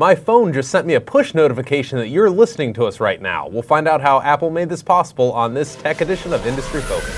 My phone just sent me a push notification that you're listening to us right now. We'll find out how Apple made this possible on this tech edition of Industry Focus.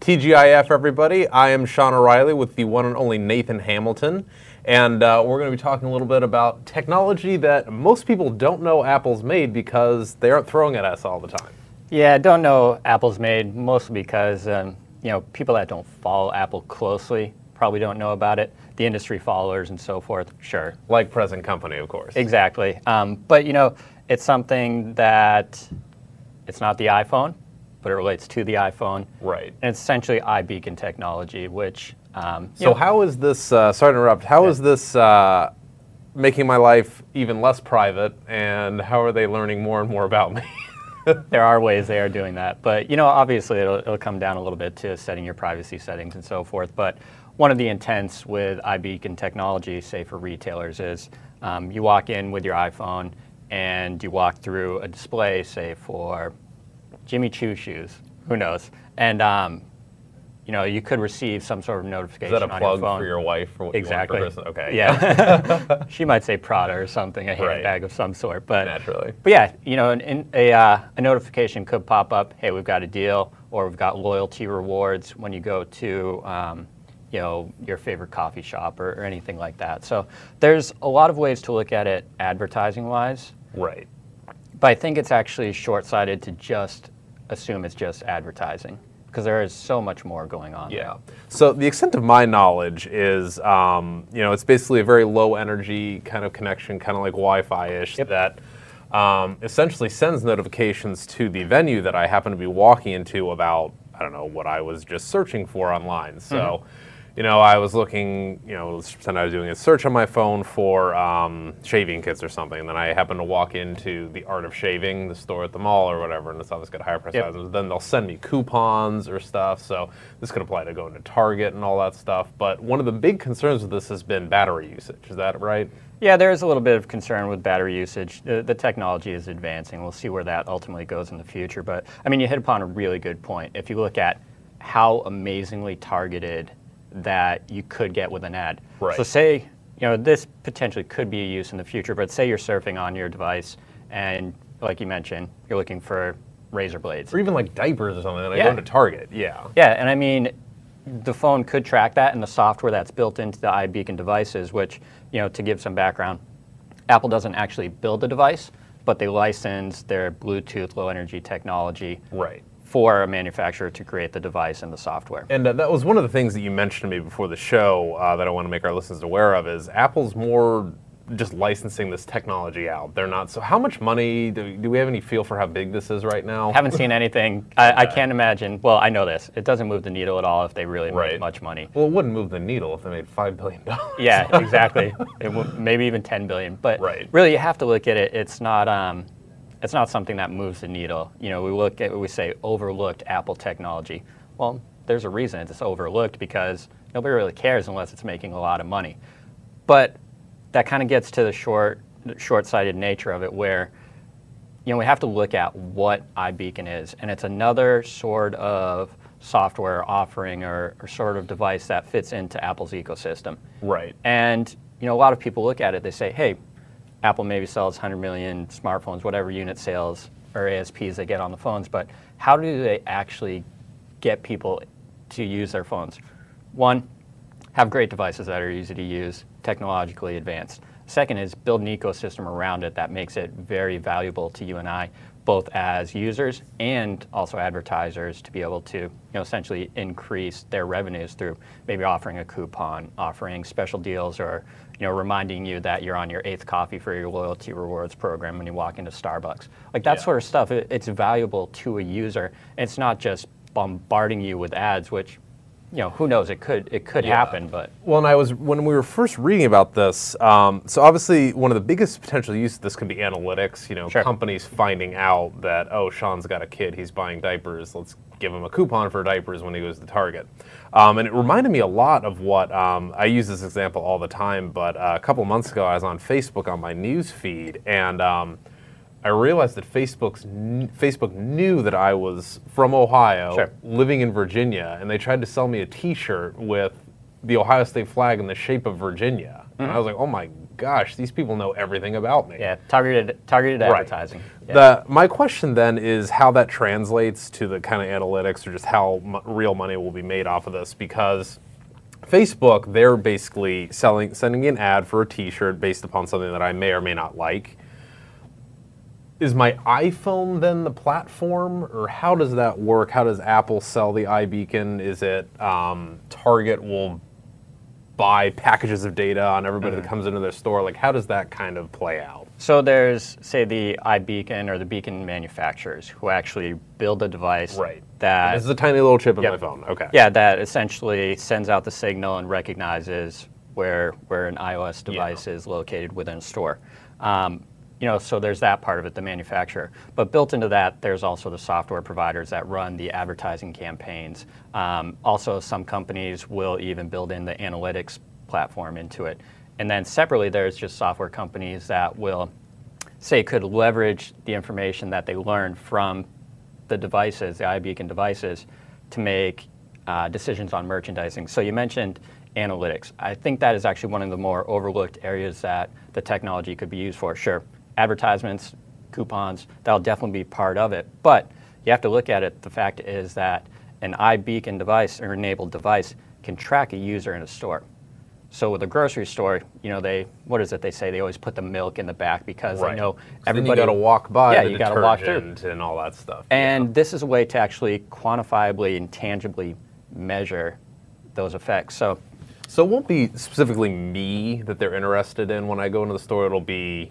TGIF, everybody. I am Sean O'Reilly with the one and only Nathan Hamilton. And uh, we're going to be talking a little bit about technology that most people don't know Apple's made because they aren't throwing at us all the time. Yeah, don't know Apple's made mostly because um, you know people that don't follow Apple closely probably don't know about it. The industry followers and so forth, sure. Like present company, of course. Exactly. Um, but you know, it's something that it's not the iPhone, but it relates to the iPhone. Right. And it's essentially iBeacon technology, which. Um, so know, how is this? Uh, sorry to interrupt. How yeah. is this uh, making my life even less private? And how are they learning more and more about me? there are ways they are doing that, but you know, obviously, it'll, it'll come down a little bit to setting your privacy settings and so forth. But one of the intents with iBeacon technology, say for retailers, is um, you walk in with your iPhone and you walk through a display, say for Jimmy Choo shoes. Who knows? And um, you know, you could receive some sort of notification Is that a on plug your phone. for your wife? For what exactly. You want okay. Yeah. she might say Prada or something, a handbag right. of some sort. But naturally. But yeah, you know, an, a uh, a notification could pop up. Hey, we've got a deal, or we've got loyalty rewards when you go to. Um, you know your favorite coffee shop or, or anything like that. So there's a lot of ways to look at it advertising wise. Right. But I think it's actually short sighted to just assume it's just advertising because there is so much more going on. Yeah. There. So the extent of my knowledge is, um, you know, it's basically a very low energy kind of connection, kind of like Wi-Fi ish yep. that. Um, essentially sends notifications to the venue that I happen to be walking into about I don't know what I was just searching for online. So mm-hmm you know, I was looking, you know, let's pretend I was doing a search on my phone for um, shaving kits or something, and then I happened to walk into the Art of Shaving, the store at the mall or whatever, and it's always got higher price yep. items. Then they'll send me coupons or stuff, so this could apply to going to Target and all that stuff. But one of the big concerns with this has been battery usage. Is that right? Yeah, there is a little bit of concern with battery usage. The, the, technology is advancing. We'll see where that ultimately goes in the future. But I mean, you hit upon a really good point. If you look at how amazingly targeted that you could get with an ad. Right. So say, you know, this potentially could be a use in the future, but say you're surfing on your device and like you mentioned, you're looking for razor blades. Or even like diapers or something, and yeah. go to Target. Yeah. Yeah, and I mean, the phone could track that and the software that's built into the iBeacon devices, which, you know, to give some background, Apple doesn't actually build the device, but they license their Bluetooth low energy technology right for a manufacturer to create the device and the software. And uh, that was one of the things that you mentioned to me before the show uh, that I want to make our listeners aware of is Apple's more just licensing this technology out. They're not. So, how much money do, do we have any feel for how big this is right now? Haven't seen anything. I, okay. I, can't imagine. Well, I know this. It doesn't move the needle at all if they really right. make much money. Well, it wouldn't move the needle if they made five billion dollars. yeah, exactly. it maybe even ten billion. But right. really, you have to look at it. It's not. Um, it's not something that moves the needle. You know, we look at we say overlooked Apple technology. Well, there's a reason it's overlooked because nobody really cares unless it's making a lot of money. But that kind of gets to the short short-sighted nature of it where you know we have to look at what iBeacon is and it's another sort of software offering or, or sort of device that fits into Apple's ecosystem. Right. And you know a lot of people look at it they say, "Hey, Apple maybe sells 100 million smartphones, whatever unit sales or ASPs they get on the phones, but how do they actually get people to use their phones? One, have great devices that are easy to use, technologically advanced. Second is build an ecosystem around it that makes it very valuable to you and I, both as users and also advertisers to be able to you know, essentially increase their revenues through maybe offering a coupon, offering special deals, or you know, reminding you that you're on your eighth coffee for your loyalty rewards program when you walk into Starbucks. Like that yeah. sort of stuff, it, it's valuable to a user. It's not just bombarding you with ads, which you know, who knows? It could it could yeah. happen, but well, and I was when we were first reading about this. Um, so obviously, one of the biggest potential uses of this could be analytics. You know, sure. companies finding out that oh, Sean's got a kid, he's buying diapers. Let's give him a coupon for diapers when he goes to Target. Um, and it reminded me a lot of what um, I use this example all the time. But uh, a couple months ago, I was on Facebook on my news feed, and um, I realized that Facebook's Facebook knew that I was from Ohio, Sure. living in Virginia, and they tried to sell me a T-shirt with the Ohio State flag in the shape of Virginia. And I was like, oh my gosh, these people know everything about me. Mm-hmm. Yeah, targeted targeted Right. advertising. Yeah. The, my question then is how that translates to the kind of analytics or just how real money will be made off of this because Facebook, they're basically selling, sending an ad for a T-shirt based upon something that I may or may not like. Is my iPhone then the platform, or how does that work? How does Apple sell the iBeacon? Is it um, Target will buy packages of data on everybody Mm-hmm. that comes into their store? Like, how does that kind of play out? So there's, say, the iBeacon or the beacon manufacturers who actually build a device right. that this is a tiny little chip in Yep. my phone. Okay. yeah that essentially sends out the signal and recognizes where where an iOS device is located within a store. Um, you know, so there's that part of it, the manufacturer. But built into that, there's also the software providers that run the advertising campaigns. Um, also, some companies will even build in the analytics platform into it. And then separately, there's just software companies that will say could leverage the information that they learn from the devices, the iBeacon devices, to make uh, decisions on merchandising. So you mentioned analytics. I think that is actually one of the more overlooked areas that the technology could be used for. Sure, advertisements, coupons, that'll definitely be part of it. But you have to look at it. The fact is that an iBeacon device or enabled device can track a user in a store. So with a grocery store, you know, they what is it they say? They always put the milk in the back because Right. they know everybody. Got to walk by Yeah, you gotta walk through. and all that stuff. And this is a way to actually quantifiably and tangibly measure those effects. So so it won't be specifically me that they're interested in when I go into the store. It'll be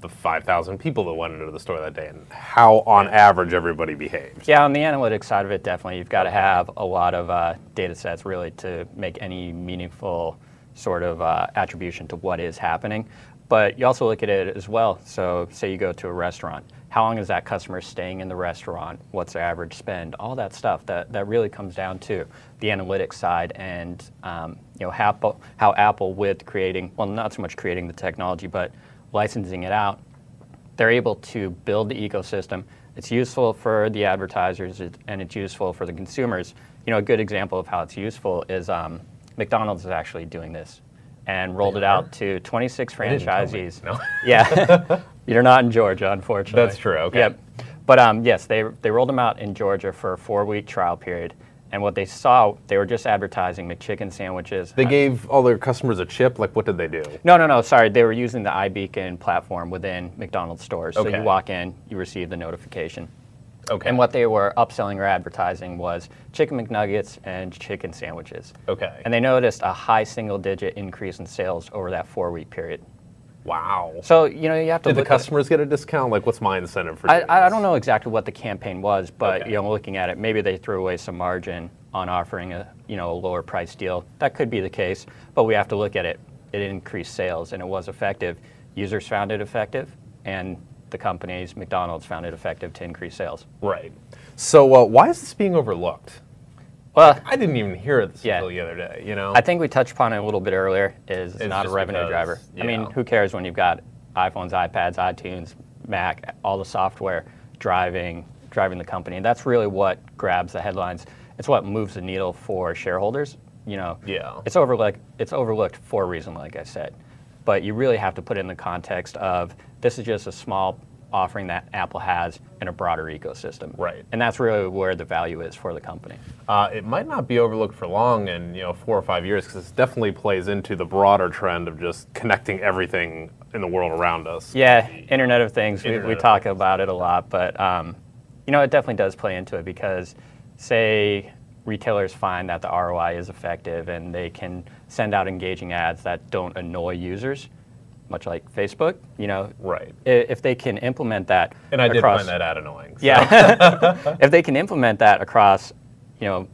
the 5,000 people that went into the store that day and how, on average, everybody behaves. yeah, on the analytics side of it, definitely you've got to have a lot of uh, data sets really to make any meaningful sort of uh, attribution to what is happening. But you also look at it as well. So say you go to a restaurant. How long is that customer staying in the restaurant? What's their average spend? All that stuff that, that really comes down to the analytics side and um, you know how how Apple with creating well not so much creating the technology but licensing it out they're able to build the ecosystem. It's useful for the advertisers and it's useful for the consumers. You know, a good example of how it's useful is um, McDonald's is actually doing this and rolled They it are? out to 26 didn't tell me. franchisees. No. Yeah, you're not in Georgia, unfortunately. That's true, okay. Yep. But um, yes, they they rolled them out in Georgia for a four-week trial period, and what they saw, they were just advertising McChicken sandwiches. They uh, gave all their customers a chip. Like, what did they do? No, no, no. Sorry, they were using the iBeacon platform within McDonald's stores. So Okay. you walk in, you receive the notification. Okay. And what they were upselling or advertising was chicken McNuggets and chicken sandwiches. Okay. And they noticed a high single-digit increase in sales over that four-week period. Wow. So you know you have to Did the customers get a discount? Like, what's my incentive for I, I don't know exactly what the campaign was, but Okay. you know, looking at it, maybe they threw away some margin on offering a you know a lower price deal. That could be the case, but we have to look at it. It increased sales and it was effective. Users found it effective, and the companies, McDonald's, found it effective to increase sales. Right. So, uh, why is this being overlooked? Well, I didn't even hear this Yeah. until the other day. You know. I think we touched upon it a little bit earlier. Is it's It's not a revenue because, driver. I mean, yeah. who cares when you've got iPhones, iPads, iTunes, Mac, all the software driving driving the company. and That's really what grabs the headlines. It's what moves the needle for shareholders. You know, Yeah. it's overlooked. It's overlooked for a reason, like I said. But you really have to put it in the context of this is just a small offering that Apple has in a broader ecosystem. Right. And that's really where the value is for the company. Uh, it might not be overlooked for long in you know four or five years because this definitely plays into the broader trend of just connecting everything in the world around us. Yeah, Internet of Things. We, we of talk Things. about it a lot, but um, you know, it definitely does play into it because, say, retailers find that the ROI is effective and they can send out engaging ads that don't annoy users, much like Facebook. You know, Right. if they can implement that, And I did across, find that ad annoying. so- yeah. if they can implement that across, you know,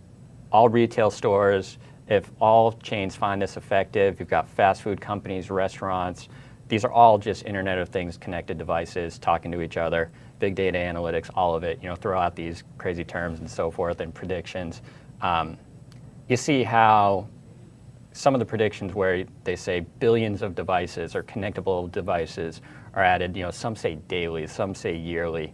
all retail stores, if all chains find this effective, you've got fast food companies, restaurants, these are all just Internet of Things connected devices talking to each other, big data analytics, all of it, you know, throw out these crazy terms and so forth and predictions. Um, you see how some of the predictions where they say billions of devices or connectable devices are added. You know, some say daily, some say yearly.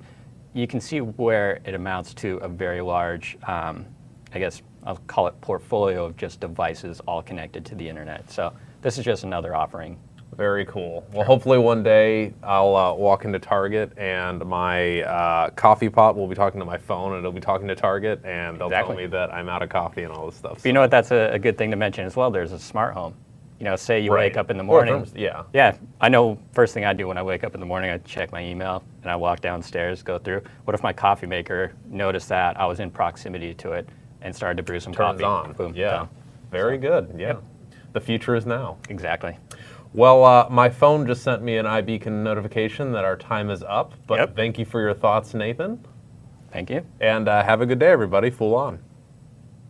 You can see where it amounts to a very large, um, I guess I'll call it portfolio of just devices all connected to the internet. So this is just another offering. Very cool. Well, hopefully one day I'll uh, walk into Target and my uh, coffee pot will be talking to my phone and it'll be talking to Target and they'll Exactly. tell me that I'm out of coffee and all this stuff. But you know what? That's a, a good thing to mention as well. There's a smart home. You know, say you Right. wake up in the morning. yeah. Yeah, I know. First thing I do when I wake up in the morning, I check my email and I walk downstairs, go through. What if my coffee maker noticed that I was in proximity to it and started to brew some Turns coffee? on. Boom. Yeah. done. Very good. Yeah. Yep. The future is now. Exactly. Well, uh, my phone just sent me an iBeacon notification that our time is up. But Yep. thank you for your thoughts, Nathan. Thank you. And uh, have a good day, everybody. Fool on.